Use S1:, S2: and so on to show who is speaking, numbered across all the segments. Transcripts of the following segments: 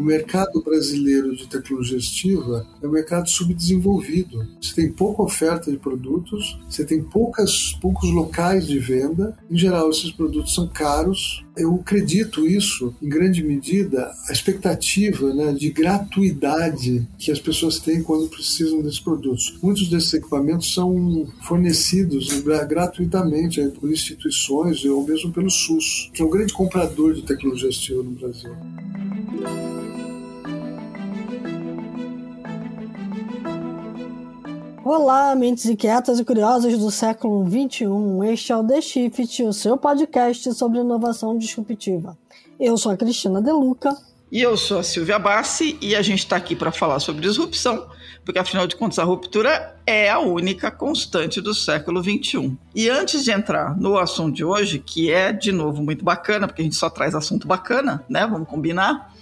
S1: o mercado brasileiro de tecnologia assistiva é um mercado subdesenvolvido. Você tem pouca oferta de produtos, você tem poucas, poucos locais de venda. Em geral, esses produtos são caros. Eu acredito isso, em grande medida, a expectativa né, de gratuidade que as pessoas têm quando precisam desses produtos. Muitos desses equipamentos são fornecidos gratuitamente por instituições ou mesmo pelo SUS, que é um grande comprador de tecnologia assistiva no Brasil.
S2: Olá, mentes inquietas e curiosas do século XXI. Este é o The Shift, o seu podcast sobre inovação disruptiva. Eu sou a Cristina Deluca.
S3: E eu sou a Silvia Bassi e a gente está aqui para falar sobre disrupção, porque afinal de contas a ruptura é a única constante do século XXI. E antes de entrar no assunto de hoje, que é de novo muito bacana, porque a gente só traz assunto bacana, né? Vamos combinar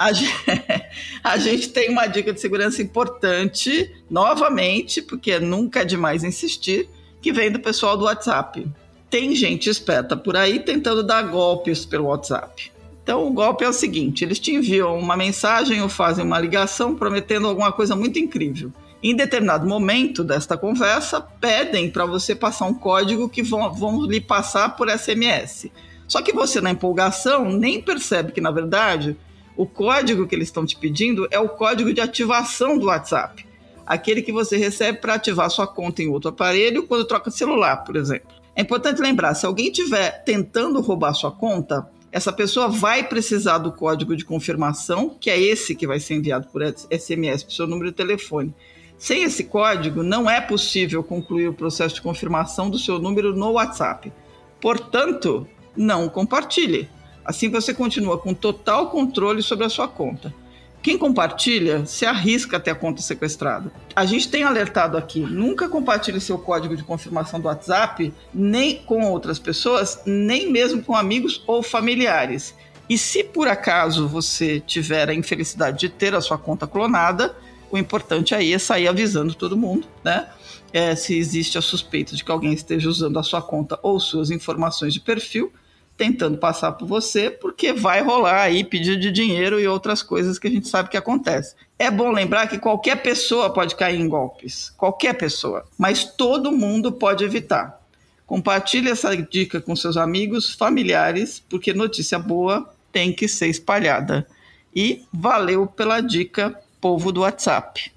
S3: a gente, a gente tem uma dica de segurança importante, novamente, porque nunca é demais insistir, que vem do pessoal do WhatsApp. Tem gente esperta por aí tentando dar golpes pelo WhatsApp. Então, o golpe é o seguinte: eles te enviam uma mensagem ou fazem uma ligação prometendo alguma coisa muito incrível. Em determinado momento desta conversa, pedem para você passar um código que vão, vão lhe passar por SMS. Só que você, na empolgação, nem percebe que, na verdade, o código que eles estão te pedindo é o código de ativação do WhatsApp. Aquele que você recebe para ativar sua conta em outro aparelho quando troca celular, por exemplo. É importante lembrar, se alguém estiver tentando roubar sua conta, essa pessoa vai precisar do código de confirmação, que é esse que vai ser enviado por SMS para o seu número de telefone. Sem esse código, não é possível concluir o processo de confirmação do seu número no WhatsApp. Portanto, não compartilhe. Assim você continua com total controle sobre a sua conta. Quem compartilha se arrisca a ter a conta sequestrada. A gente tem alertado aqui: nunca compartilhe seu código de confirmação do WhatsApp nem com outras pessoas, nem mesmo com amigos ou familiares. E se por acaso você tiver a infelicidade de ter a sua conta clonada, o importante aí é sair avisando todo mundo, né? É, se existe a suspeita de que alguém esteja usando a sua conta ou suas informações de perfil tentando passar por você, porque vai rolar aí pedido de dinheiro e outras coisas que a gente sabe que acontece. É bom lembrar que qualquer pessoa pode cair em golpes, qualquer pessoa, mas todo mundo pode evitar. Compartilhe essa dica com seus amigos, familiares, porque notícia boa tem que ser espalhada. E valeu pela dica, povo do WhatsApp.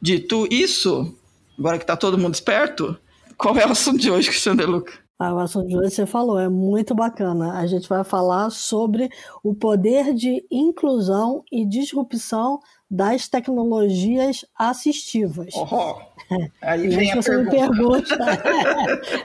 S3: Dito isso, agora que está todo mundo esperto, qual é o assunto de hoje, Cristiano De
S2: A o assunto de hoje você falou, é muito bacana. A gente vai falar sobre o poder de inclusão e disrupção das tecnologias assistivas.
S3: Oh, aí vem a
S2: você
S3: pergunta.
S2: Me pergunta,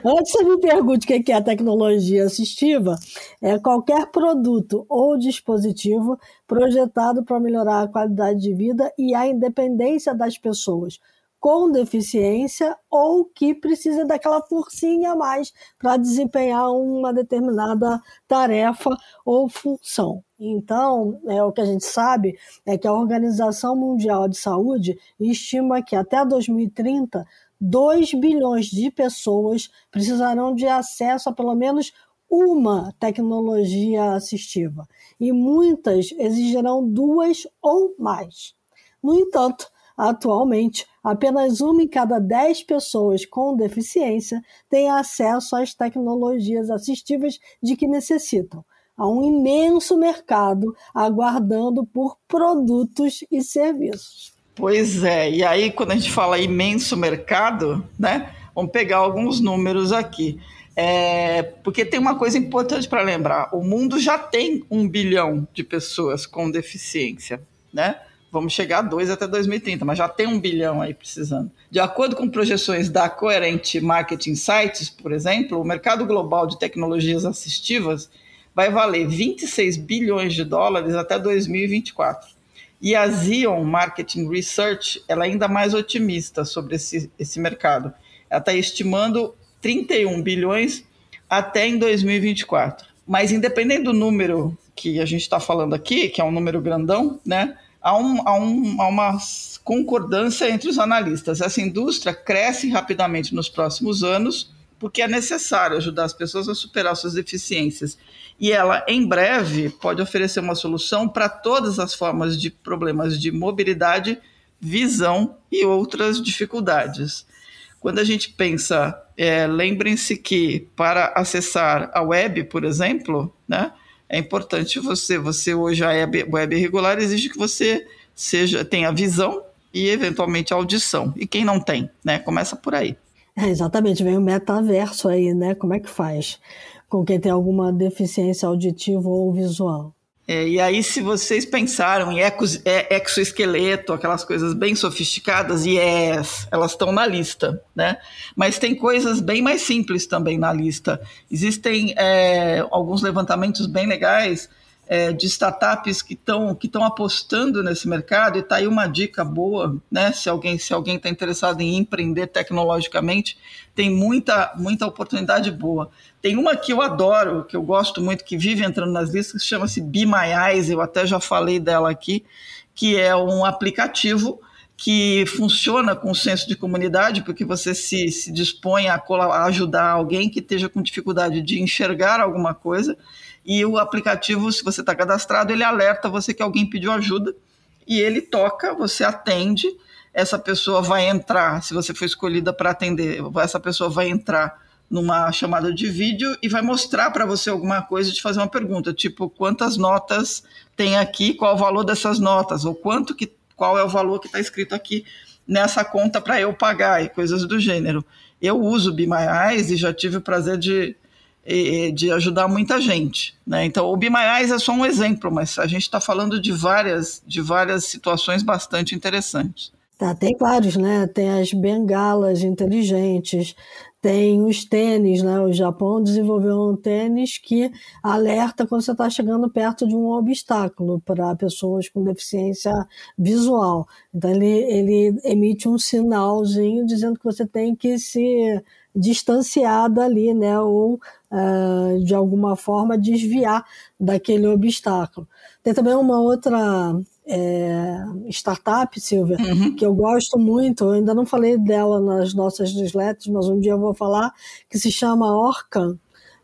S2: antes você me pergunte o que é a tecnologia assistiva, é qualquer produto ou dispositivo projetado para melhorar a qualidade de vida e a independência das pessoas com deficiência ou que precisa daquela forcinha a mais para desempenhar uma determinada tarefa ou função. Então, é, o que a gente sabe é que a Organização Mundial de Saúde estima que até 2030, 2 bilhões de pessoas precisarão de acesso a pelo menos uma tecnologia assistiva, e muitas exigirão duas ou mais. No entanto, atualmente, apenas uma em cada dez pessoas com deficiência tem acesso às tecnologias assistivas de que necessitam. Há um imenso mercado aguardando por produtos e serviços.
S3: Pois é, e aí quando a gente fala imenso mercado, né? Vamos pegar alguns números aqui. É, porque tem uma coisa importante para lembrar: o mundo já tem um bilhão de pessoas com deficiência, né? Vamos chegar a dois até 2030, mas já tem um bilhão aí precisando. De acordo com projeções da Coerente Marketing Sites, por exemplo, o mercado global de tecnologias assistivas vai valer 26 bilhões de dólares até 2024. E a Zion Marketing Research ela é ainda mais otimista sobre esse, esse mercado. Ela está estimando 31 bilhões até em 2024. Mas independente do número que a gente está falando aqui, que é um número grandão, né? Há, um, há, um, há uma concordância entre os analistas. Essa indústria cresce rapidamente nos próximos anos porque é necessário ajudar as pessoas a superar suas deficiências. E ela, em breve, pode oferecer uma solução para todas as formas de problemas de mobilidade, visão e outras dificuldades. Quando a gente pensa, é, lembrem-se que para acessar a web, por exemplo, né, é importante você, você hoje a web, web regular exige que você seja tenha visão e eventualmente audição. E quem não tem, né? Começa por aí.
S2: É, exatamente, vem o metaverso aí, né? Como é que faz com quem tem alguma deficiência auditiva ou visual?
S3: É, e aí, se vocês pensaram em é, exoesqueleto, aquelas coisas bem sofisticadas, yes, elas estão na lista, né? Mas tem coisas bem mais simples também na lista. Existem é, alguns levantamentos bem legais é, de startups que estão que apostando nesse mercado, e está aí uma dica boa, né? Se alguém se alguém está interessado em empreender tecnologicamente, tem muita, muita oportunidade boa. Tem uma que eu adoro, que eu gosto muito, que vive entrando nas listas, que chama-se Be My Eyes, eu até já falei dela aqui, que é um aplicativo que funciona com senso de comunidade, porque você se, se dispõe a, a ajudar alguém que esteja com dificuldade de enxergar alguma coisa, e o aplicativo, se você está cadastrado, ele alerta você que alguém pediu ajuda, e ele toca, você atende, essa pessoa vai entrar, se você for escolhida para atender, essa pessoa vai entrar numa chamada de vídeo e vai mostrar para você alguma coisa e te fazer uma pergunta, tipo, quantas notas tem aqui, qual o valor dessas notas, ou quanto que, qual é o valor que está escrito aqui nessa conta para eu pagar e coisas do gênero. Eu uso Eyes e já tive o prazer de, de ajudar muita gente. Né? Então, o Eyes é só um exemplo, mas a gente está falando de várias, de várias situações bastante interessantes.
S2: Tá, tem vários, né? Tem as bengalas inteligentes, tem os tênis, né? O Japão desenvolveu um tênis que alerta quando você está chegando perto de um obstáculo para pessoas com deficiência visual. Então ele, ele emite um sinalzinho dizendo que você tem que se distanciar dali, né? Ou uh, de alguma forma desviar daquele obstáculo. Tem também uma outra é, startup, Silvia, uhum. que eu gosto muito, eu ainda não falei dela nas nossas newsletters, mas um dia eu vou falar, que se chama Orcan.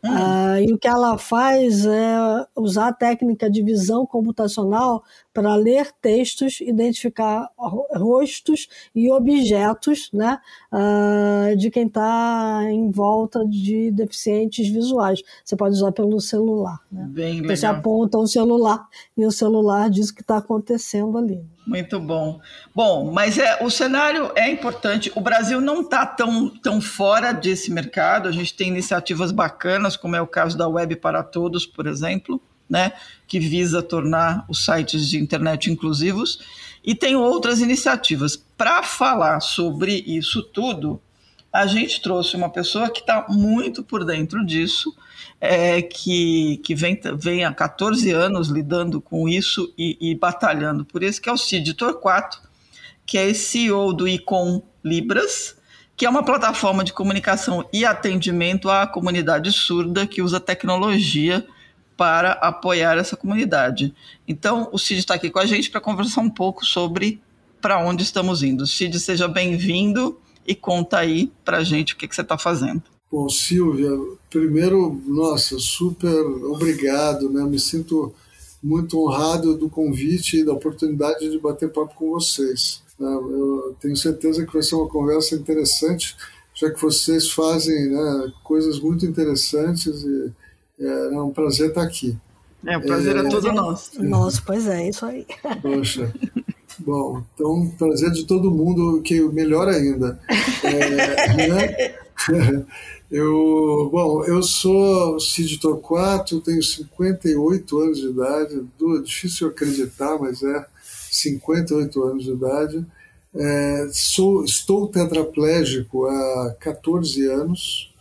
S2: Uhum. Uh, e o que ela faz é usar a técnica de visão computacional para ler textos, identificar rostos e objetos né, uh, de quem está em volta de deficientes visuais. Você pode usar pelo celular. Né?
S3: Bem legal.
S2: Você aponta o celular e o celular diz o que está acontecendo ali.
S3: Muito bom. Bom, mas é, o cenário é importante. O Brasil não está tão, tão fora desse mercado. A gente tem iniciativas bacanas, como é o caso da Web para Todos, por exemplo né, que visa tornar os sites de internet inclusivos, e tem outras iniciativas. Para falar sobre isso tudo, a gente trouxe uma pessoa que está muito por dentro disso, é, que, que vem, vem há 14 anos lidando com isso e, e batalhando por isso, que é o Cid Torquato, que é CEO do Icon Libras, que é uma plataforma de comunicação e atendimento à comunidade surda que usa tecnologia para apoiar essa comunidade. Então, o Cid está aqui com a gente para conversar um pouco sobre para onde estamos indo. Cid, seja bem-vindo e conta aí para a gente o que, que você está fazendo.
S1: Bom, Silvia, primeiro, nossa, super obrigado, né? Me sinto muito honrado do convite e da oportunidade de bater papo com vocês. Né? Eu tenho certeza que vai ser uma conversa interessante, já que vocês fazem né, coisas muito interessantes e é, é um prazer estar aqui.
S3: É, o prazer é, é todo nosso.
S2: Nosso, pois é, isso aí.
S1: Poxa. Bom, então, prazer de todo mundo, que melhor ainda. É, né? Eu, bom, eu sou Cid Torquato, tenho 58 anos de idade, do, difícil acreditar, mas é 58 anos de idade. É, sou, estou tetraplégico há 14 anos,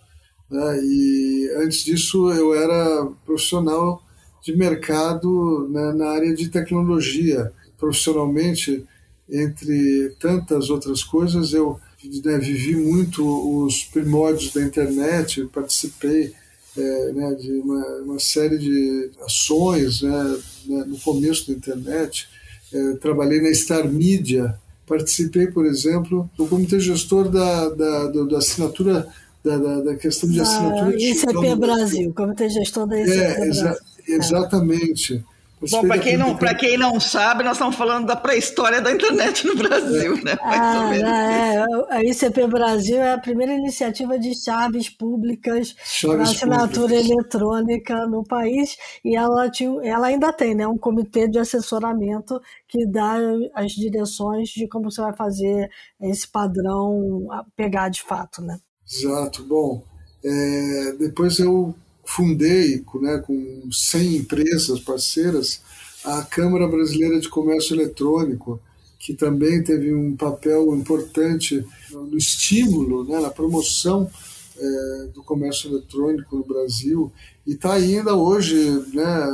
S1: né? E antes disso eu era profissional de mercado né, na área de tecnologia. Profissionalmente, entre tantas outras coisas, eu né, vivi muito os primórdios da internet, participei é, né, de uma, uma, série de ações né, né no começo da internet. É, trabalhei na Star Media, participei, por exemplo, do comitê gestor da, da, da assinatura da, da, da questão de assinatura
S2: ah, ICP Brasil, Comitê de Gestão da ICP
S1: é,
S2: Brasil.
S1: Exa exatamente.
S3: Bom, para quem, não, quem não sabe, nós estamos falando da pré-história da internet no Brasil, é. né?
S2: Ah, é, a ICP Brasil é a primeira iniciativa de chaves públicas para assinatura públicas. eletrônica no país e ela, tinha, ela ainda tem né, um comitê de assessoramento que dá as direções de como você vai fazer esse padrão pegar de fato, né?
S1: Exato. Bom, é, depois eu fundei né, com 100 empresas parceiras a Câmara Brasileira de Comércio Eletrônico, que também teve um papel importante no estímulo, né, na promoção é, do comércio eletrônico no Brasil e está ainda hoje né,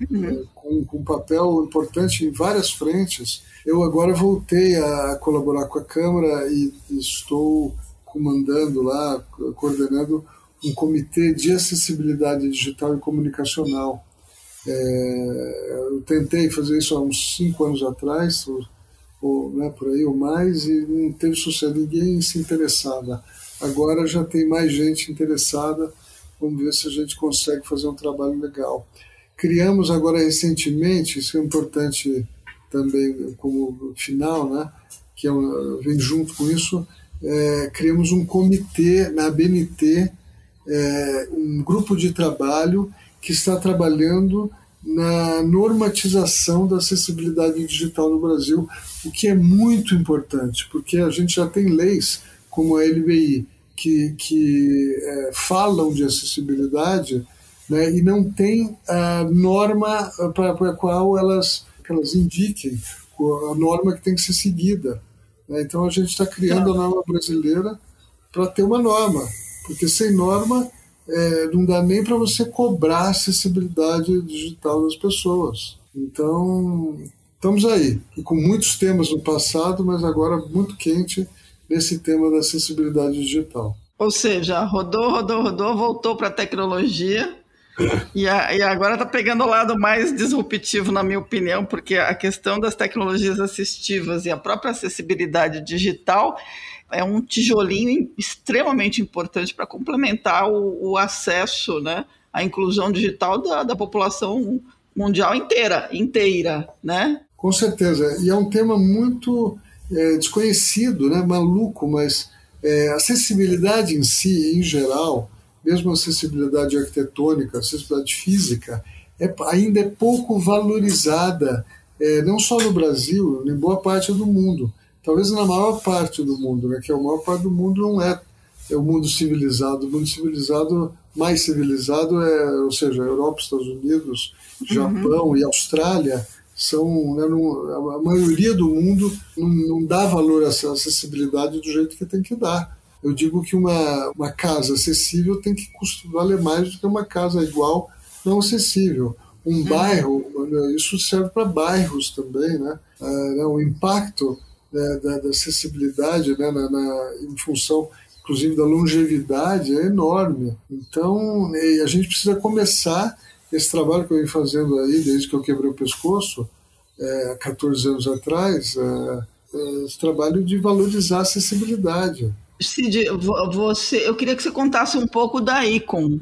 S1: é, com, com um papel importante em várias frentes. Eu agora voltei a colaborar com a Câmara e estou comandando lá, coordenando um comitê de acessibilidade digital e comunicacional. É, eu tentei fazer isso há uns cinco anos atrás, ou, ou né, por aí ou mais, e não teve sucesso, ninguém se interessava. Agora já tem mais gente interessada, vamos ver se a gente consegue fazer um trabalho legal. Criamos agora recentemente, isso é importante também como final, né, que é vem junto com isso, é, criamos um comitê na BNT é, um grupo de trabalho que está trabalhando na normatização da acessibilidade digital no Brasil, o que é muito importante, porque a gente já tem leis como a LBI que, que é, falam de acessibilidade né, e não tem a norma para a qual elas, elas indiquem a norma que tem que ser seguida. Né? Então a gente está criando a norma brasileira para ter uma norma porque sem norma é, não dá nem para você cobrar a acessibilidade digital das pessoas. Então, estamos aí, e com muitos temas no passado, mas agora muito quente nesse tema da acessibilidade digital.
S3: Ou seja, rodou, rodou, rodou, voltou para a tecnologia e, a, e, agora está pegando o lado mais disruptivo, na minha opinião, porque a questão das tecnologias assistivas e a própria acessibilidade digital é um tijolinho extremamente importante para complementar o, o, acesso, né, à inclusão digital da, da população mundial inteira, inteira, né?
S1: Com certeza. E é um tema muito é, desconhecido, né, maluco, mas é, acessibilidade em si, em geral, mesmo acessibilidade arquitetônica, acessibilidade física, é, ainda é pouco valorizada, é, não só no Brasil, em boa parte do mundo talvez na maior parte do mundo, né, que a maior parte do mundo não é, é o mundo civilizado. O mundo civilizado, mais civilizado, é, ou seja, Europa, Estados Unidos. Japão uhum. e Austrália, são né, não, a maioria do mundo não, não dá valor a essa acessibilidade do jeito que tem que dar. Eu digo que uma, uma casa acessível tem que valer mais do que uma casa igual não acessível. Um uhum. bairro, isso serve para bairros também, né? Uh, o impacto da, da, da acessibilidade né, na, na, em função inclusive da longevidade é enorme. Então a gente precisa começar esse trabalho que eu venho fazendo aí desde que eu quebrei o pescoço, é, há 14 anos atrás, é, é, esse trabalho de valorizar a acessibilidade.
S3: Cid, você, eu queria que você contasse um pouco da Icon,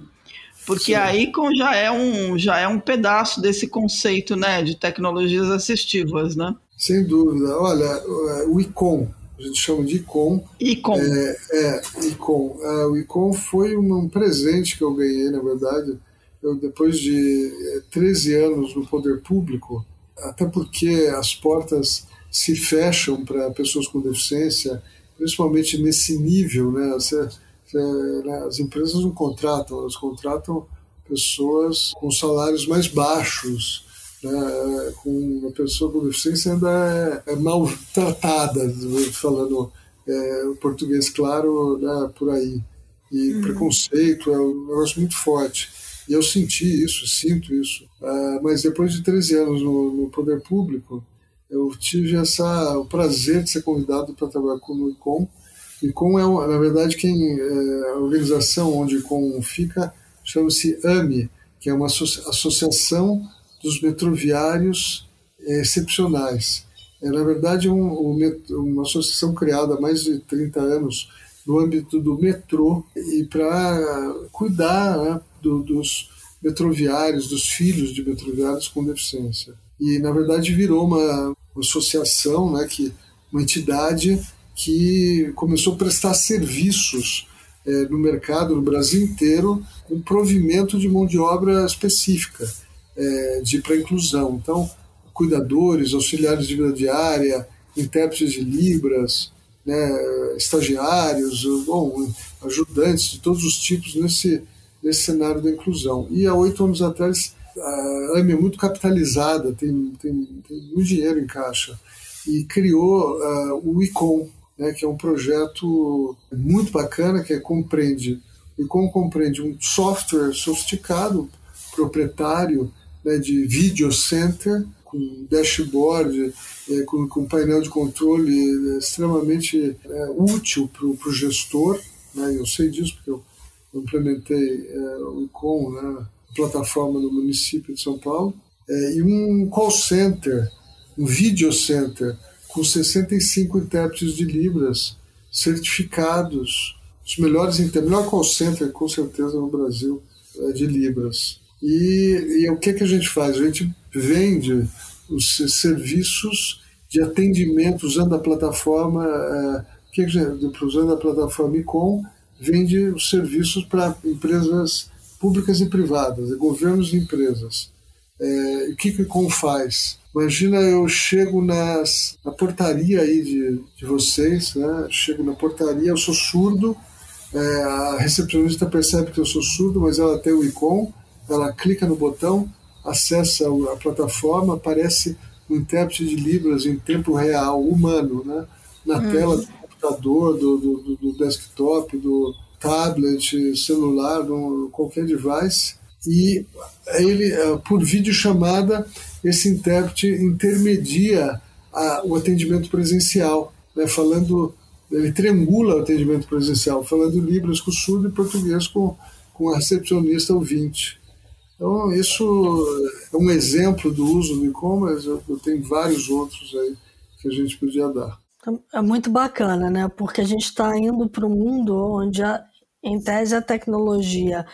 S3: porque Sim. a Icon já é um já é um pedaço desse conceito, né, de tecnologias assistivas, né?
S1: Sem dúvida. Olha, o ICOM, a gente chama de ICOM.
S3: ICOM.
S1: É, é ICOM. É, o ICOM foi um, presente que eu ganhei, na verdade, eu, depois de 13 é, anos no poder público, até porque as portas se fecham para pessoas com deficiência, principalmente nesse nível, né? Você, né? As empresas não contratam, elas contratam pessoas com salários mais baixos, né, com uma pessoa com deficiência ainda é, é maltratada, falando é, o português claro né, por aí. E uhum. preconceito é um negócio muito forte. E eu senti isso, sinto isso. Uh, mas depois de 13 anos no, no, poder público, eu tive essa, o prazer de ser convidado para trabalhar com o ICOM. ICOM é, na verdade, quem, é, a organização onde o ICOM fica chama-se AMI, que é uma associação dos metroviários é, excepcionais. É, na verdade, um, um, uma associação criada há mais de 30 anos no âmbito do metrô e para cuidar né, do, dos metroviários, dos filhos de metroviários com deficiência. E, na verdade, virou uma, uma associação, né, que, uma entidade que começou a prestar serviços é, no mercado, no Brasil inteiro, com provimento de mão de obra específica é, de para inclusão. Então, cuidadores, auxiliares de vida diária, intérpretes de libras, né, estagiários, bom, ajudantes de todos os tipos nesse, nesse cenário da inclusão. E há oito anos atrás, a AME é muito capitalizada, tem, tem, tem muito dinheiro em caixa, e criou uh, o ICOM, né, que é um projeto muito bacana, que é, compreende, o ICOM compreende um software sofisticado, proprietário, né, de video center, com dashboard, é, com, com painel de controle é, extremamente é, útil para o gestor. Né, eu sei disso porque eu implementei é, o ICOM, né, plataforma do município de São Paulo, é, e um call center, um video center, com 65 intérpretes de Libras certificados, os melhores intérpretes, melhor call center com certeza no Brasil é, de Libras. E, e o que, que a gente faz? A gente vende os serviços de atendimento usando a plataforma, é, que que, usando a plataforma ICOM, vende os serviços para empresas públicas e privadas, governos e empresas. É, o que, que o ICOM faz? Imagina eu chego nas, na portaria aí de, de vocês, né? chego na portaria, eu sou surdo, é, a recepcionista percebe que eu sou surdo, mas ela tem o ICOM, ela clica no botão, acessa a plataforma, aparece um intérprete de Libras em tempo real, humano, né? na uhum. tela do computador, do, do, do, desktop, do tablet, celular, do, qualquer device. E ele, eh, por videochamada, esse intérprete intermedia a, o atendimento presencial, né? falando, ele triangula o atendimento presencial, falando Libras com o surdo e português com, com a recepcionista ouvinte. Então, isso é um exemplo do uso do e-commerce, eu, eu tenho vários outros aí que a gente podia dar.
S2: É muito bacana, né? Porque a gente está indo para um mundo onde, a, em tese, a tecnologia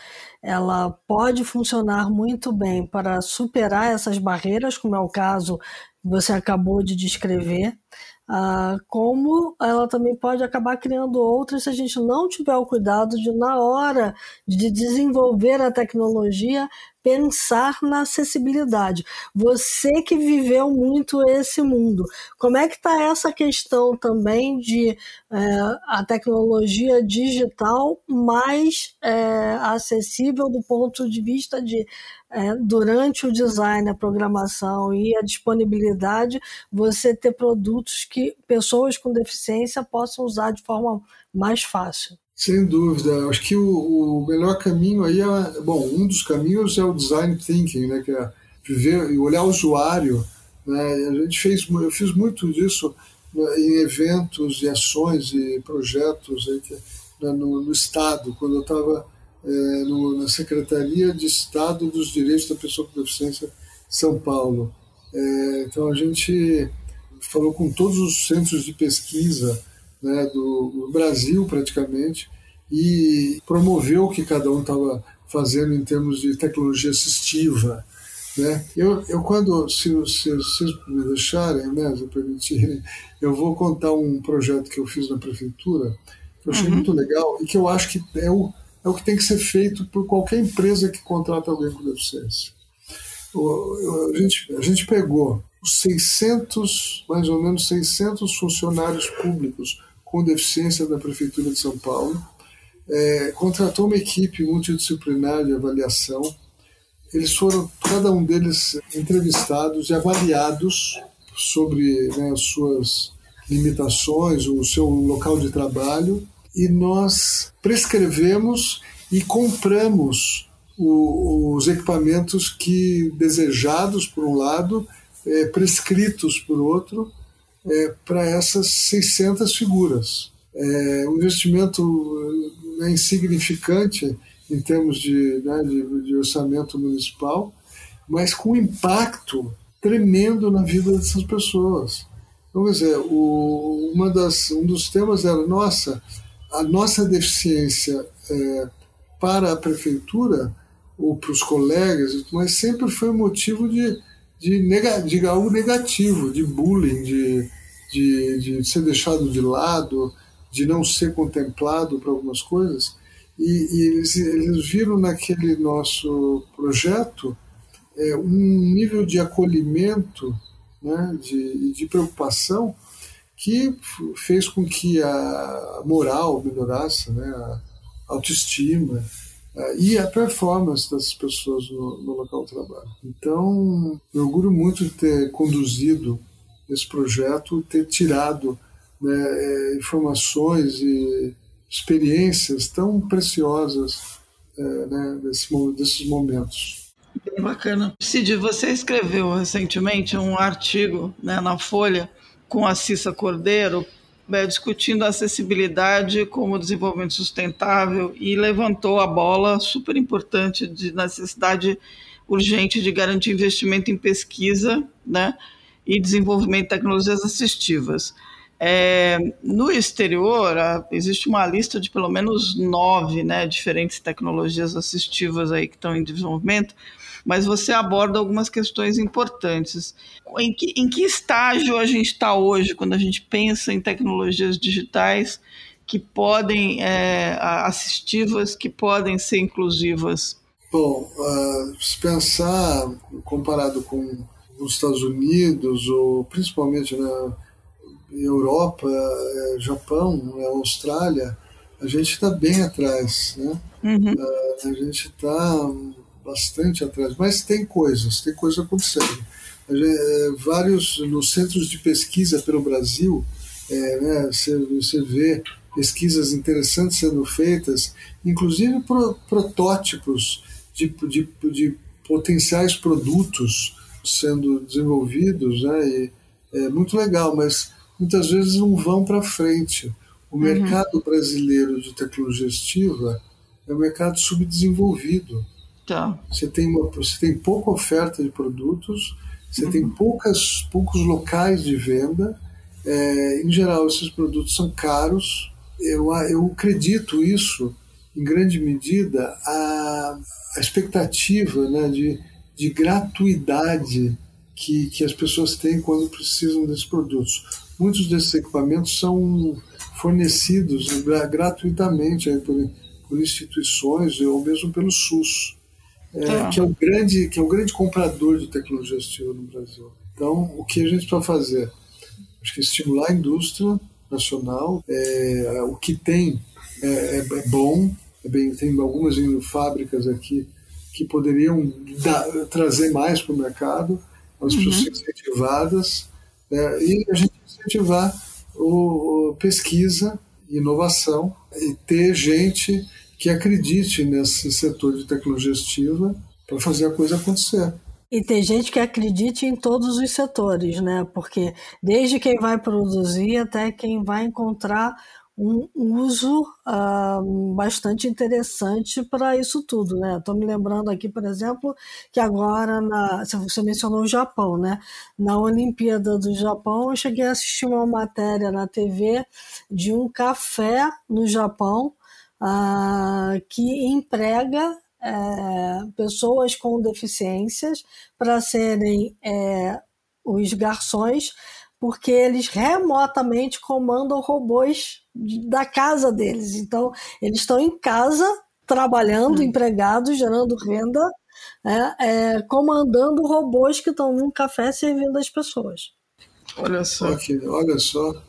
S2: ela pode funcionar muito bem para superar essas barreiras, como é o caso que você acabou de descrever, ah, como ela também pode acabar criando outras se a gente não tiver o cuidado de, na hora de desenvolver a tecnologia, pensar na acessibilidade. Você que viveu muito esse mundo, como é que está essa questão também de é, a tecnologia digital mais é, acessível do ponto de vista de é, durante o design, a programação e a disponibilidade, você ter produtos que pessoas com deficiência possam usar de forma mais fácil.
S1: Sem dúvida. Acho que o, o, melhor caminho aí é. Bom, um dos caminhos é o design thinking, né? Que é viver e olhar o usuário. Né? A gente fez, eu fiz muito disso né, em eventos e ações e projetos né, no, no, Estado, quando eu estava é, na Secretaria de Estado dos Direitos da Pessoa com Deficiência São Paulo. É, então a gente falou com todos os centros de pesquisa né, do, Brasil praticamente e promoveu o que cada um estava fazendo em termos de tecnologia assistiva. Né? Eu, eu quando, se, se, vocês me deixarem, né, se permitirem, eu vou contar um projeto que eu fiz na prefeitura, que eu achei uhum. muito legal e que eu acho que é o, é o que tem que ser feito por qualquer empresa que contrata alguém com deficiência. O, a, gente, a gente pegou os 600, mais ou menos 600 funcionários públicos com deficiência da Prefeitura de São Paulo, é, contratou uma equipe multidisciplinar de avaliação. Eles foram, cada um deles, entrevistados e avaliados sobre né, as suas limitações, o seu local de trabalho, e nós prescrevemos e compramos o, os equipamentos que desejados por um lado, é, prescritos por outro, é, para essas 600 figuras. É um investimento né, insignificante em termos de, né, de, de, orçamento municipal, mas com impacto tremendo na vida dessas pessoas. Então, quer dizer, o, uma das, um dos temas era, nossa, a nossa deficiência é, para a prefeitura ou para os colegas, mas sempre foi motivo de, de, nega, de algo negativo, de bullying, de, de, de ser deixado de lado, de não ser contemplado para algumas coisas. E, e eles, eles, viram naquele nosso projeto é, um nível de acolhimento, né, de, de preocupação, que fez com que a moral melhorasse, né, a autoestima e a performance das pessoas no, no, local de trabalho. Então, me orgulho muito de ter conduzido esse projeto, ter tirado né, é, informações e experiências tão preciosas é, né, desse, desses momentos.
S3: Bem bacana. Cid, você escreveu recentemente um artigo né, na Folha com a Cissa Cordeiro, é, discutindo acessibilidade como desenvolvimento sustentável e levantou a bola super importante de necessidade urgente de garantir investimento em pesquisa né, e desenvolvimento de tecnologias assistivas. É, no exterior, existe uma lista de pelo menos nove né, diferentes tecnologias assistivas aí que estão em desenvolvimento, mas você aborda algumas questões importantes. Em que, em que estágio a gente está hoje quando a gente pensa em tecnologias digitais que podem, é, assistivas, que podem ser inclusivas?
S1: Bom, uh, se pensar comparado com os Estados Unidos, ou principalmente na Europa, uh, Japão, né, Austrália, a gente está bem atrás, né? Uhum. Uh, a gente está bastante atrás, mas tem coisas, tem coisas acontecendo. É, vários nos centros de pesquisa pelo Brasil, é, né, você, você vê pesquisas interessantes sendo feitas, inclusive pro, protótipos de, de, de, potenciais produtos sendo desenvolvidos, né, e é muito legal, mas muitas vezes não vão para frente. O uhum. mercado brasileiro de tecnologia estiva é um mercado subdesenvolvido. Tá. Você tem, você tem pouca oferta de produtos, você uhum. tem poucas, poucos locais de venda. É, em geral, esses produtos são caros. Eu, eu acredito isso, em grande medida, a, a expectativa né, de, de gratuidade que, que as pessoas têm quando precisam desses produtos. Muitos desses equipamentos são fornecidos gratuitamente por, por instituições ou mesmo pelo SUS é, tá. que, é o grande, que é o grande comprador de tecnologia assistiva no Brasil. Então, o que a gente precisa fazer? Acho que estimular a indústria nacional, é, o que tem é, é, é bom, é bem, tem algumas fábricas aqui que poderiam dar, trazer mais para o mercado, as uhum. pessoas incentivadas, né, e a gente incentivar o, o pesquisa, inovação e ter gente que acredite nesse setor de tecnologia para fazer a coisa acontecer.
S2: E tem gente que acredite em todos os setores, né? Porque desde quem vai produzir até quem vai encontrar um uso uh, bastante interessante para isso tudo, né? Estou me lembrando aqui, por exemplo, que agora na, você mencionou o Japão, né? Na Olimpíada do Japão, eu cheguei a assistir uma matéria na TV de um café no Japão uh, que emprega é, pessoas com deficiências para serem é, os garçons, porque eles remotamente comandam robôs da casa deles. Então, eles estão em casa trabalhando, hum. empregados, gerando renda, é, é, comandando robôs que estão num café servindo as pessoas.
S1: Olha só. Okay, olha só.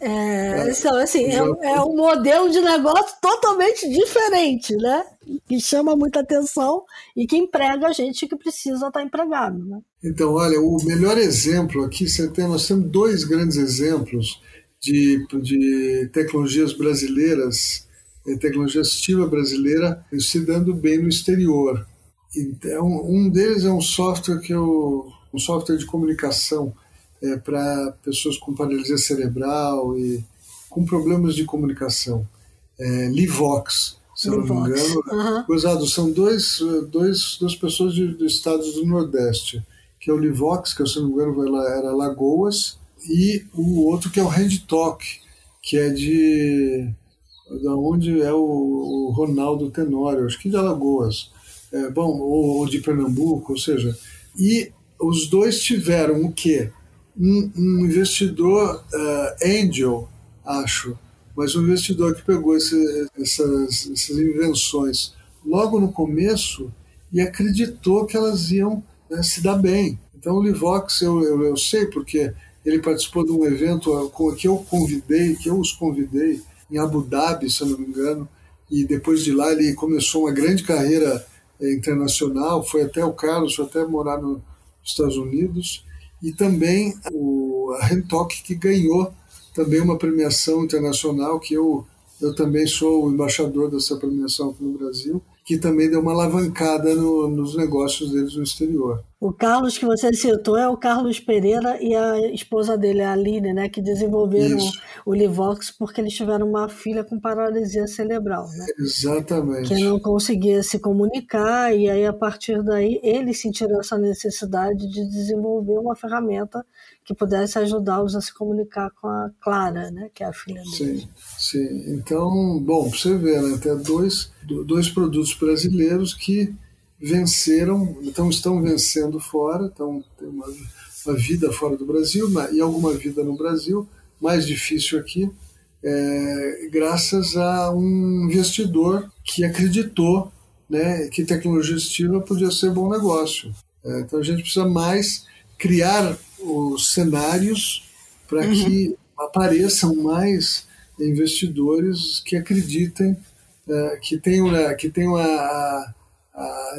S2: É, é, então, assim, é, é, um modelo de negócio totalmente diferente, né? Que chama muita atenção e que emprega a gente que precisa estar empregado. Né?
S1: Então, olha, o melhor exemplo aqui, você tem, nós temos dois grandes exemplos de, de tecnologias brasileiras, eh, tecnologia assistiva brasileira se dando bem no exterior. Então, um deles é um software que eu, um software de comunicação é, para pessoas com paralisia cerebral e com problemas de comunicação. É, Livox, se eu não me engano. Uhum. Gozado, são dois, dois, duas pessoas de, de estados do Nordeste, que é o Livox, que se eu não me engano era Lagoas, e o outro que é o Hand Talk, que é de da onde é o, o Ronaldo Tenório, acho que de Alagoas, é, bom, ou, ou, de Pernambuco, ou seja, e os dois tiveram o quê? Um, um investidor uh, angel, acho, mas um investidor que pegou esse, essas, essas invenções logo no começo e acreditou que elas iam né, se dar bem. Então o Livox eu, eu, eu, sei porque ele participou de um evento que eu convidei, que eu os convidei em Abu Dhabi, se eu não me engano, e depois de lá ele começou uma grande carreira eh, internacional, foi até o Carlos, foi até morar nos Estados Unidos, e também o, a que ganhou também uma premiação internacional, que eu, eu também sou o embaixador dessa premiação aqui no Brasil, que também deu uma alavancada no, nos negócios deles no exterior.
S2: O Carlos que você citou é o Carlos Pereira e a esposa dele, a Aline, né, que desenvolveram Isso. o Livox porque eles tiveram uma filha com paralisia cerebral, né?
S1: Exatamente.
S2: Que não conseguia se comunicar e aí a partir daí eles sentiram essa necessidade de desenvolver uma ferramenta que pudesse ajudá-los a se comunicar com a Clara, né, que é a filha dele.
S1: Sim, sim. Então, bom, você vê, né, até dois, dois produtos brasileiros que venceram, então estão vencendo fora, então tem uma, uma vida fora do Brasil e alguma vida no Brasil, mais difícil aqui, é, graças a um investidor que acreditou né, que tecnologia assistiva podia ser bom negócio. É, então a gente precisa mais criar os cenários para uhum. que apareçam mais investidores que acreditem, uh, que tenham, uh, que tenham a, a,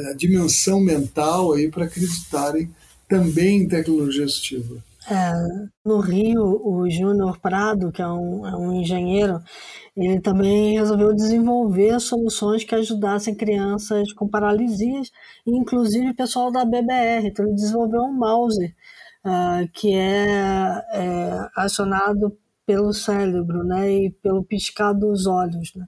S1: a, dimensão mental aí para acreditarem também em tecnologia assistiva.
S2: É, no Rio, o Júnior Prado, que é um, é um engenheiro, ele também resolveu desenvolver soluções que ajudassem crianças com paralisias, inclusive pessoal da BBR. Então, ele desenvolveu um mouse uh, que é, é, acionado pelo cérebro, né, e pelo piscar dos olhos, né.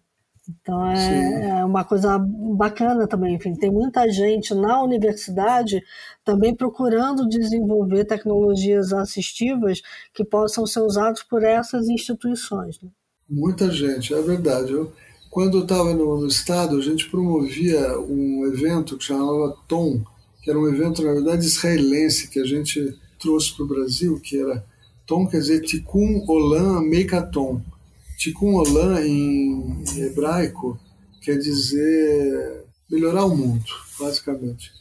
S2: Então é, é, uma coisa bacana também. Enfim, tem muita gente na universidade também procurando desenvolver tecnologias assistivas que possam ser usadas por essas instituições. Né?
S1: Muita gente, é verdade. Eu, quando eu estava no, no, estado, a gente promovia um evento que chamava TOM, que era um evento, na verdade, israelense, que a gente trouxe para o Brasil, que era Tom, quer dizer Tikkun Olam Meikaton. Tikkun Olam em hebraico quer dizer melhorar o mundo, basicamente.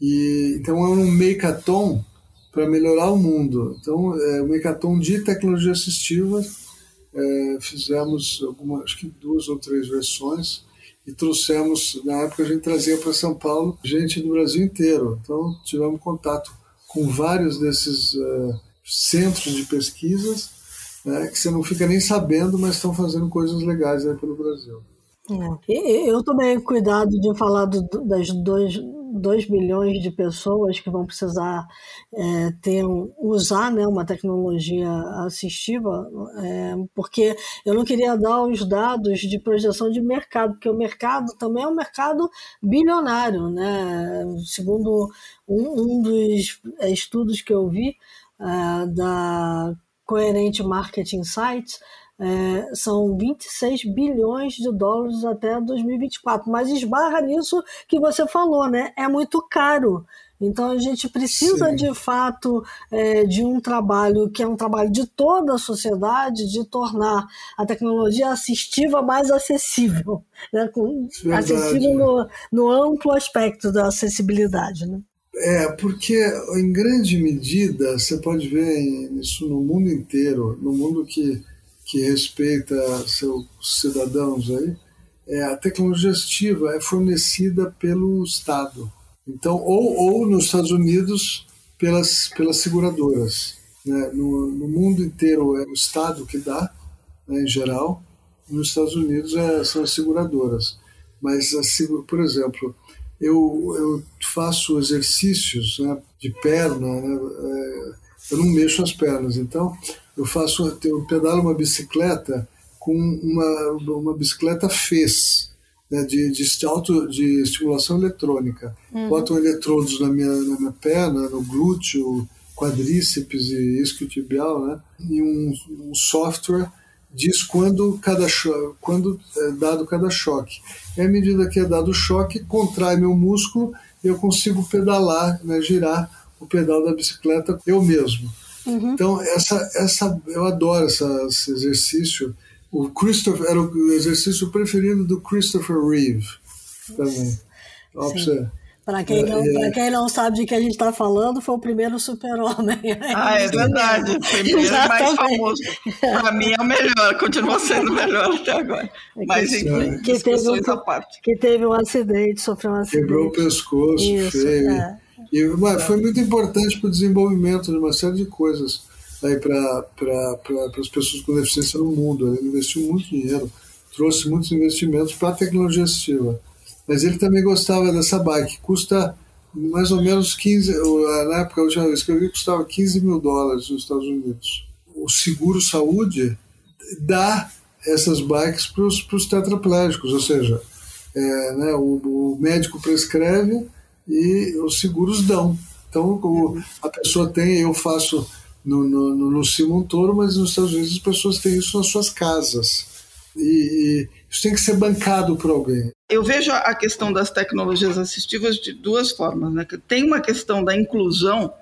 S1: E, então é um Meikaton para melhorar o mundo. Então, é um Meikaton de tecnologia assistiva. É, fizemos algumas, acho que duas ou três versões e trouxemos, na época a gente trazia para São Paulo gente do Brasil inteiro. Então tivemos contato com vários desses uh, centros de pesquisas né, que você não fica nem sabendo, mas estão fazendo coisas legais aí pelo Brasil.
S2: É. Eu tomei cuidado de falar do, das dois 2 bilhões de pessoas que vão precisar é, ter usar né, uma tecnologia assistiva, é, porque eu não queria dar os dados de projeção de mercado, porque o mercado também é um mercado bilionário. Né? Segundo um, um dos é, estudos que eu vi é, da Coerente Marketing Sites, é, são 26 bilhões de dólares até 2024, mas esbarra nisso que você falou, né? É muito caro. Então a gente precisa Sim. de fato é, de um trabalho que é um trabalho de toda a sociedade, de tornar a tecnologia assistiva mais acessível, né? Com, acessível no, no amplo aspecto da acessibilidade. Né?
S1: É, porque em grande medida você pode ver isso no mundo inteiro, no mundo que que respeita seus cidadãos aí, é, a tecnologia assistiva é fornecida pelo Estado. Então, ou, ou nos Estados Unidos pelas, pelas seguradoras. Né? No, no mundo inteiro é o Estado que dá, né, em geral. Nos Estados Unidos é, são as seguradoras. Mas, por exemplo, eu, eu faço exercícios né, de perna, né, é, eu não mexo as pernas, então eu faço, eu pedalo uma bicicleta com uma, uma bicicleta FES, né, de, de, auto, de estimulação eletrônica. Uhum. Botam eletrodos na minha, na minha perna, no glúteo, quadríceps e isquiotibial, né, e um, um software diz quando, cada quando é dado cada choque. E à medida que é dado o choque, contrai meu músculo e eu consigo pedalar, né, girar o pedal da bicicleta eu mesmo. Uhum. Então, essa, essa, eu adoro essa, esse exercício. O Christopher era o exercício preferido do Christopher Reeve também. Ó,
S2: para quem, não, é, quem não sabe de que a gente está falando, foi o primeiro super-homem.
S3: Ah, é verdade. Foi o primeiro mais famoso. Para mim é o melhor, continua sendo o melhor até agora. É Mas, enfim,
S2: que teve, um, parte. que teve um acidente, sofreu um acidente.
S1: Quebrou o pescoço, Isso, feio. É. E, mas foi muito importante para o desenvolvimento de uma série de coisas aí para pra, as pessoas com deficiência no mundo. Ele investiu muito dinheiro, trouxe muitos investimentos para a tecnologia assistiva. Mas ele também gostava dessa bike, custa mais ou menos 15, na época eu já escrevi, custava 15 mil dólares nos Estados Unidos. O seguro saúde dá essas bikes para os tetraplégicos, ou seja, é, né, o, o, médico prescreve e os seguros dão. Então o, a pessoa tem, eu faço no, no, no, no Simon Toro, mas nos Estados Unidos as pessoas têm isso nas suas casas. E isso tem que ser bancado por alguém.
S3: Eu vejo a questão das tecnologias assistivas de duas formas. Né? Tem uma questão da inclusão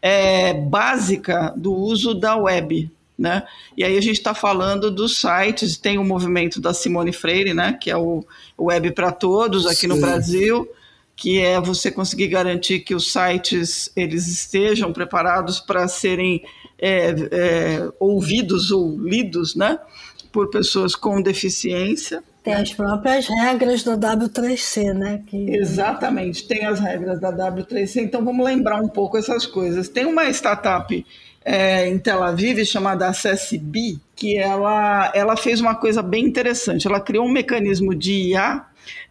S3: é, básica do uso da web. Né? E aí a gente está falando dos sites, tem o movimento da Simone Freire, né? que é o Web para Todos aqui Sim. no Brasil, que é você conseguir garantir que os sites eles estejam preparados para serem é, é, ouvidos ou lidos, né? Por pessoas com deficiência.
S2: Tem as próprias regras da W3C, né?
S3: Que... Exatamente, tem as regras da W3C, então vamos lembrar um pouco essas coisas. Tem uma startup é, em Tel Aviv chamada AccessB, que ela, ela fez uma coisa bem interessante. Ela criou um mecanismo de IA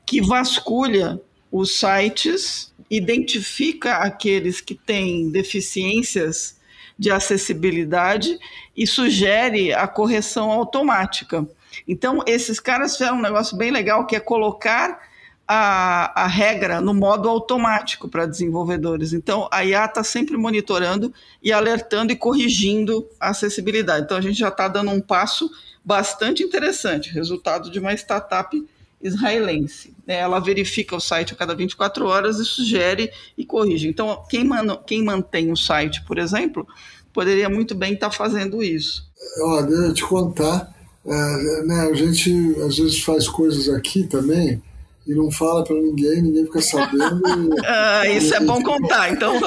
S3: que vasculha os sites, identifica aqueles que têm deficiências de acessibilidade e sugere a correção automática. Então, esses caras fizeram um negócio bem legal que é colocar a, a regra no modo automático para desenvolvedores. Então, a IA está sempre monitorando e alertando e corrigindo a acessibilidade. Então, a gente já está dando um passo bastante interessante, resultado de uma startup israelense. Né? Ela verifica o site a cada 24 horas e sugere e corrige. Então, quem, man, quem mantém o site, por exemplo, poderia muito bem estar fazendo isso.
S1: Olha, deixa eu te contar, é, né, a gente às vezes faz coisas aqui também e não fala para ninguém, ninguém fica sabendo.
S3: E... ah, isso é bom contar, então.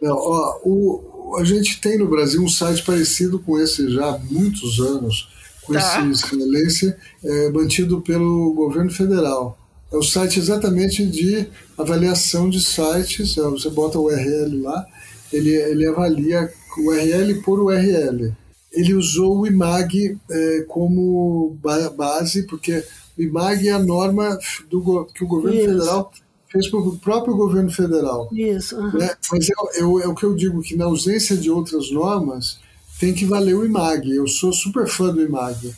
S1: não, ó, o, a gente tem no Brasil um site parecido com esse já há muitos anos, tá. esse excelência, é, mantido pelo governo federal. É o site exatamente de avaliação de sites, é, você bota o URL lá, ele, ele avalia o URL por URL. Ele usou o IMAG é, como base, porque o IMAG é a norma do, que o governo Isso. federal fez para o próprio governo federal.
S2: Isso. Uhum.
S1: Né? Mas é, é, é, o que eu digo, que na ausência de outras normas, tem que valer o IMAG. Eu sou super fã do IMAG.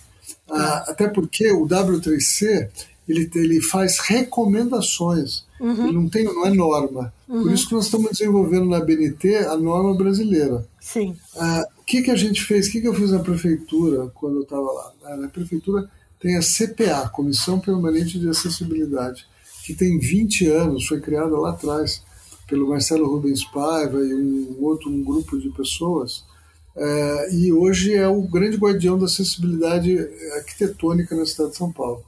S1: Ah, até porque o W3C ele, ele faz recomendações, uhum. ele não, tem, não é norma. Uhum. Por isso que nós estamos desenvolvendo na BNT a norma brasileira.
S2: Sim.
S1: Ah, o que, que a gente fez? O que, que eu fiz na prefeitura quando eu estava lá? Ah, na prefeitura tem a CPA, Comissão Permanente de Acessibilidade, que tem 20 anos, foi criada lá atrás pelo Marcelo Rubens Paiva e um outro um grupo de pessoas é, e hoje é o grande guardião da acessibilidade arquitetônica na cidade de São Paulo.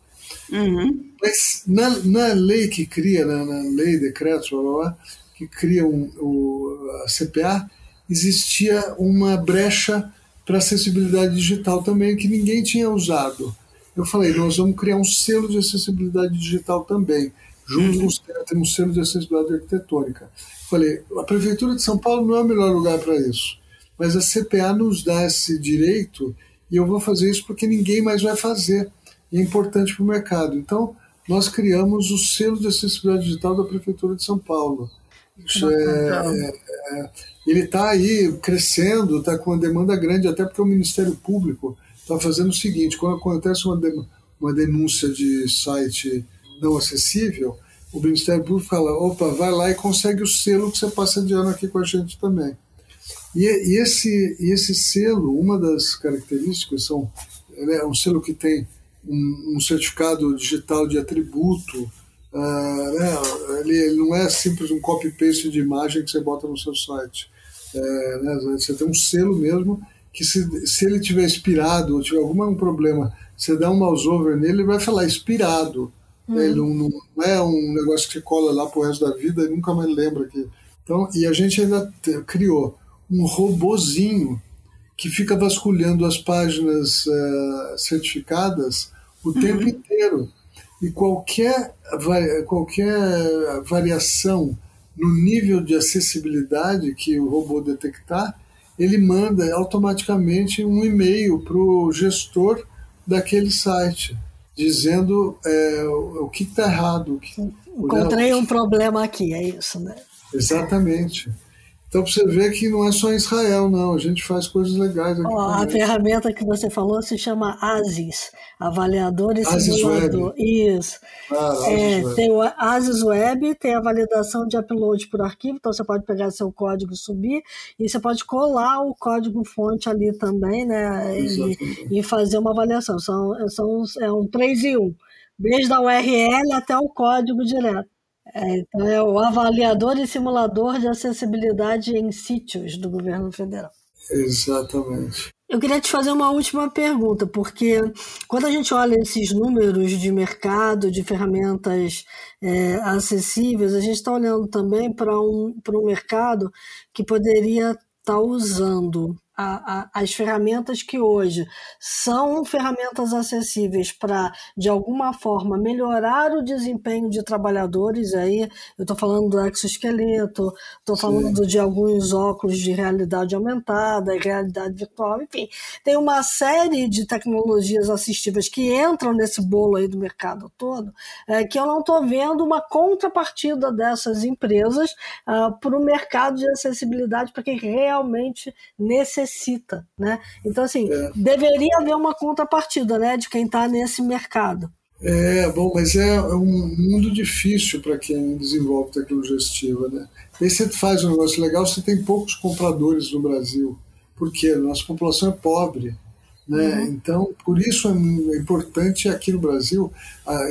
S3: Uhum.
S1: Mas na, na, lei que cria, na, na lei, decreto, blá, blá, que cria um, o, a CPA, existia uma brecha para acessibilidade digital também que ninguém tinha usado. Eu falei, nós vamos criar um selo de acessibilidade digital também, junto uhum. com um selo de acessibilidade arquitetônica. Falei, a Prefeitura de São Paulo não é o melhor lugar para isso mas a CPA nos dá esse direito e eu vou fazer isso porque ninguém mais vai fazer. E é importante para o mercado. Então, nós criamos o selo de acessibilidade digital da Prefeitura de São Paulo. Isso é, é, é, ele está aí crescendo, está com uma demanda grande, até porque o Ministério Público está fazendo o seguinte: quando acontece uma, de, uma denúncia de site não acessível, o Ministério Público fala: opa, vai lá e consegue o selo que você passa de ano aqui com a gente também. E, e esse, esse selo, uma das características são é um selo que tem um, um certificado digital de atributo, uh, né? ele, ele, não é simples um copy-paste de imagem que você bota no seu site. É, né? Você tem um selo mesmo que se, se ele tiver expirado ou tiver algum problema, você dá um mouse over nele, ele vai falar expirado. Hum. Ele não, não, é um negócio que cola lá pro resto da vida e nunca mais lembra que. Então, e a gente ainda criou um robozinho que fica vasculhando as páginas uh, certificadas o uhum. tempo inteiro. E qualquer, qualquer variação no nível de acessibilidade que o robô detectar, ele manda automaticamente um e-mail para o gestor daquele site, dizendo é, o que está errado. Que,
S2: Encontrei né, um problema aqui, é isso, né?
S1: Exatamente. Então, para você ver que não é só em Israel, não. A gente faz coisas legais aqui. Oh,
S2: a ferramenta que você falou se chama ASIS, avaliador e simulador. Isso. Ah, é, Web. Tem o ASIS Web, tem a validação de upload por arquivo, então você pode pegar seu código e subir, e você pode colar o código fonte ali também, né? E, e, fazer uma avaliação. São, são, é um 3 em 1. Desde a URL até o código direto. É, então, é o avaliador e simulador de acessibilidade em sítios do governo federal.
S1: Exatamente.
S2: Eu queria te fazer uma última pergunta, porque quando a gente olha esses números de mercado, de ferramentas é, acessíveis, a gente está olhando também para um, um mercado que poderia estar tá usando a, a, as ferramentas que hoje são ferramentas acessíveis para, de alguma forma, melhorar o desempenho de trabalhadores. Aí eu estou falando do exoesqueleto, estou falando Sim. de alguns óculos de realidade aumentada, realidade virtual, enfim. Tem uma série de tecnologias assistivas que entram nesse bolo aí do mercado todo, é, que eu não estou vendo uma contrapartida dessas empresas uh, para o mercado de acessibilidade para quem realmente necessita necessita, né? Então, assim, é. deveria haver uma contrapartida, né, de quem está nesse mercado.
S1: É, bom, mas é um mundo difícil para quem desenvolve tecnologia assistiva, né? E aí você faz um negócio legal, você tem poucos compradores no Brasil. Por quê? Nossa população é pobre. Né? Uhum. Então, por isso é importante aqui no Brasil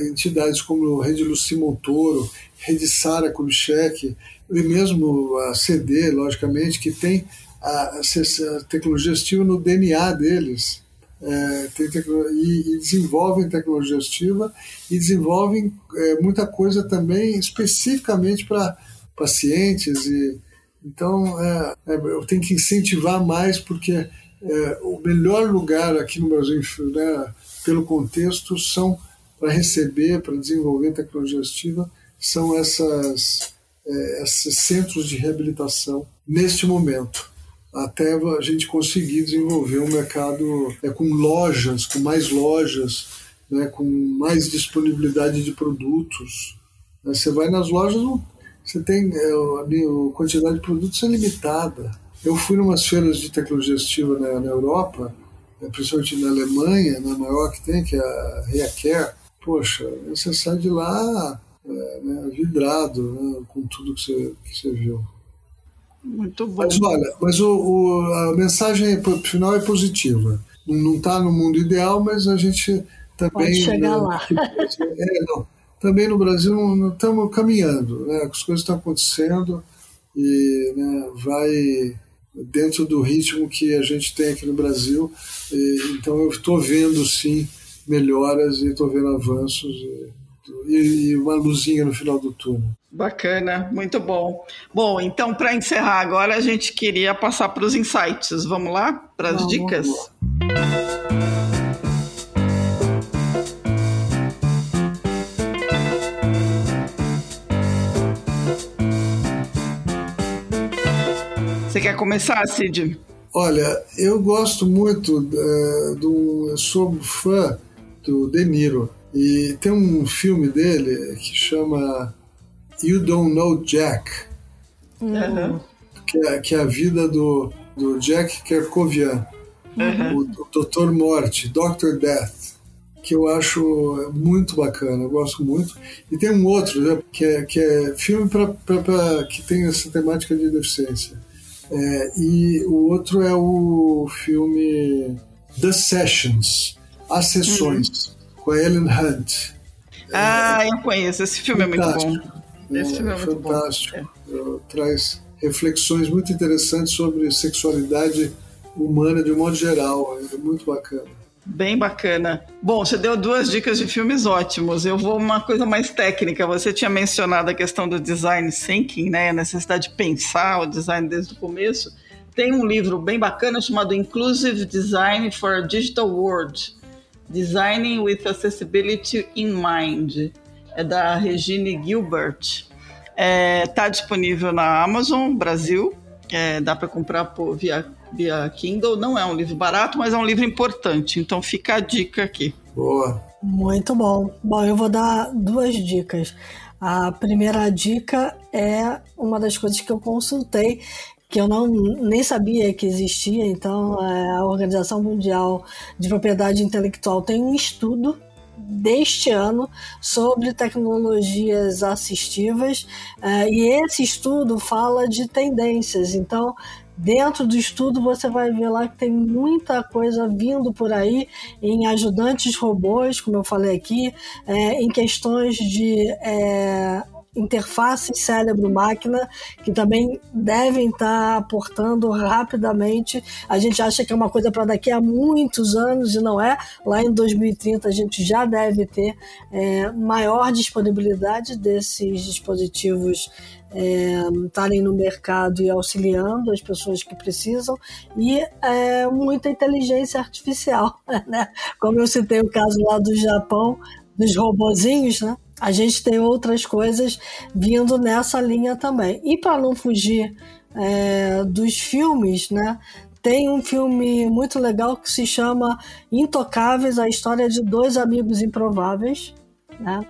S1: entidades como a Rede Luci Montoro, Rede Sara Kubitschek, e mesmo a CD, logicamente, que tem a, a tecnologia assistiva no DNA deles. É, e, e, desenvolvem tecnologia assistiva e desenvolvem é, muita coisa também especificamente para pacientes. E, então, é, é, eu tenho que incentivar mais, porque é, o melhor lugar aqui no Brasil, né, pelo contexto, são para receber, para desenvolver tecnologia assistiva, são essas, é, esses centros de reabilitação neste momento até a gente conseguir desenvolver um mercado é, com lojas, com mais lojas, né, com mais disponibilidade de produtos. Né, você vai nas lojas, você tem é, a quantidade de produtos é limitada. Eu fui em umas feiras de tecnologia assistiva na, na Europa, né, principalmente na Alemanha, na maior que tem, que é a Reacare. Poxa, você sai de lá é, né, vidrado né, com tudo que você, que você viu.
S3: Muito bom.
S1: Mas olha, mas o, o a mensagem final é positiva. Não está no mundo ideal, mas a gente também. Pode
S2: chegar lá.
S1: É, não, também no Brasil não estamos caminhando, né? as coisas estão acontecendo e né, vai dentro do ritmo que a gente tem aqui no Brasil. E, então eu estou vendo sim melhoras e estou vendo avanços. E, e, uma luzinha no final do túnel.
S3: Bacana, muito bom. Bom, então para encerrar agora, a gente queria passar para os insights. Vamos lá? Para as dicas? Você quer começar, Cid?
S1: Olha, eu gosto muito uh, do. Eu sou fã do De Niro. E tem um filme dele que chama You Don't Know Jack, uhum. que, é, que é a vida do, do Jack Kerkovian, uhum. o, o Doutor Morte, Doctor Death, que eu acho muito bacana, eu gosto muito. E tem um outro né, que, é, que é filme pra, pra, pra, que tem essa temática de deficiência. É, e o outro é o filme The Sessions, As Sessões, uhum. com a Ellen Hunt.
S3: Ah, eu conheço. Esse filme fantástico. é muito bom.
S1: Esse filme é, muito fantástico. É. Traz reflexões muito interessantes sobre sexualidade humana de um modo geral. É muito bacana.
S3: Bem bacana. Bom, você deu duas dicas de filmes ótimos. Eu vou uma coisa mais técnica. Você tinha mencionado a questão do design thinking, né? A necessidade de pensar o design desde o começo. Tem um livro bem bacana chamado Inclusive Design for a Digital World. Designing with Accessibility in Mind. É da Regine Gilbert. Está é, tá disponível na Amazon Brasil. É, dá para comprar por, via via Kindle. Não é um livro barato, mas é um livro importante. Então fica a dica aqui.
S1: Boa.
S2: Muito bom. Bom, eu vou dar duas dicas. A primeira dica é uma das coisas que eu consultei, que eu não nem sabia que existia. Então, é, a Organização Mundial de Propriedade Intelectual tem um estudo deste ano sobre tecnologias assistivas uh, e esse estudo fala de tendências. Então, Dentro do estudo você vai ver lá que tem muita coisa vindo por aí em ajudantes robôs, como eu falei aqui, é, em questões de é, interface cérebro-máquina, que também devem estar aportando rapidamente. A gente acha que é uma coisa para daqui a muitos anos e não é. Lá em 2030 a gente já deve ter é, maior disponibilidade desses dispositivos é, estarem no mercado e auxiliando as pessoas que precisam, e é, muita inteligência artificial, né? Como eu citei o caso lá do Japão, dos robozinhos, né? A gente tem outras coisas vindo nessa linha também. E para não fugir é, dos filmes, né? Tem um filme muito legal que se chama Intocáveis, a história de dois amigos improváveis, né?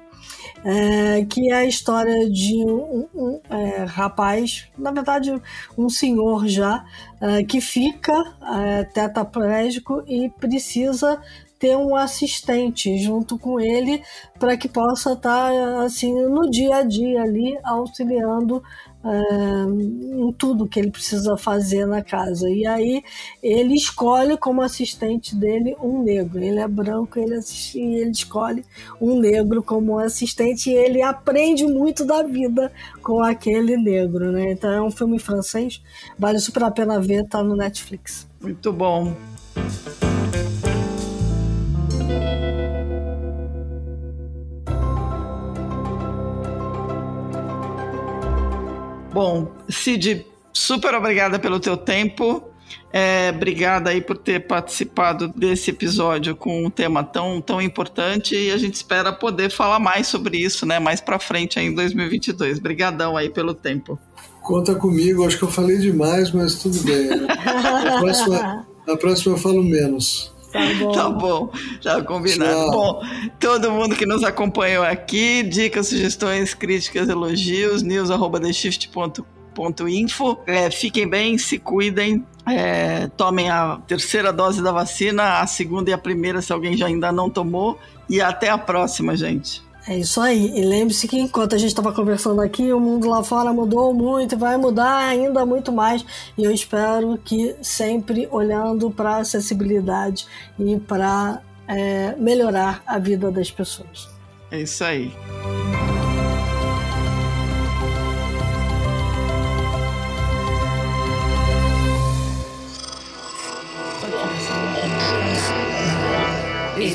S2: é, que é a história de um, um é, rapaz, na verdade um senhor já, é, que fica é, tetraplégico e precisa ter um assistente junto com ele para que possa estar tá, assim no dia a dia ali auxiliando em tudo que ele precisa fazer na casa. E aí ele escolhe como assistente dele um negro. Ele é branco, ele, assiste, ele escolhe um negro como assistente e ele aprende muito da vida com aquele negro. Né? Então é um filme francês, vale super a pena ver, tá no Netflix.
S3: Muito bom. Bom, Cid, super obrigada pelo teu tempo. É, obrigada aí por ter participado desse episódio com um tema tão, tão importante e a gente espera poder falar mais sobre isso, né, mais para frente aí em 2022. Obrigadão aí pelo tempo.
S1: Conta comigo, acho que eu falei demais, mas tudo bem. A próxima, a próxima eu falo menos.
S3: Tá bom. Tá bom, já combinado. Tchau. Bom, todo mundo que nos acompanhou aqui, dicas, sugestões, críticas, elogios, news.theshift.info. É, fiquem bem, se cuidem, é, tomem a terceira dose da vacina, a segunda e a primeira, se alguém já ainda não tomou. E até a próxima, gente.
S2: É isso aí. E lembre-se que enquanto a gente estava conversando aqui, o mundo lá fora mudou muito e vai mudar ainda muito mais. E eu espero que sempre olhando para a acessibilidade e para é, melhorar a vida das pessoas.
S3: É isso aí.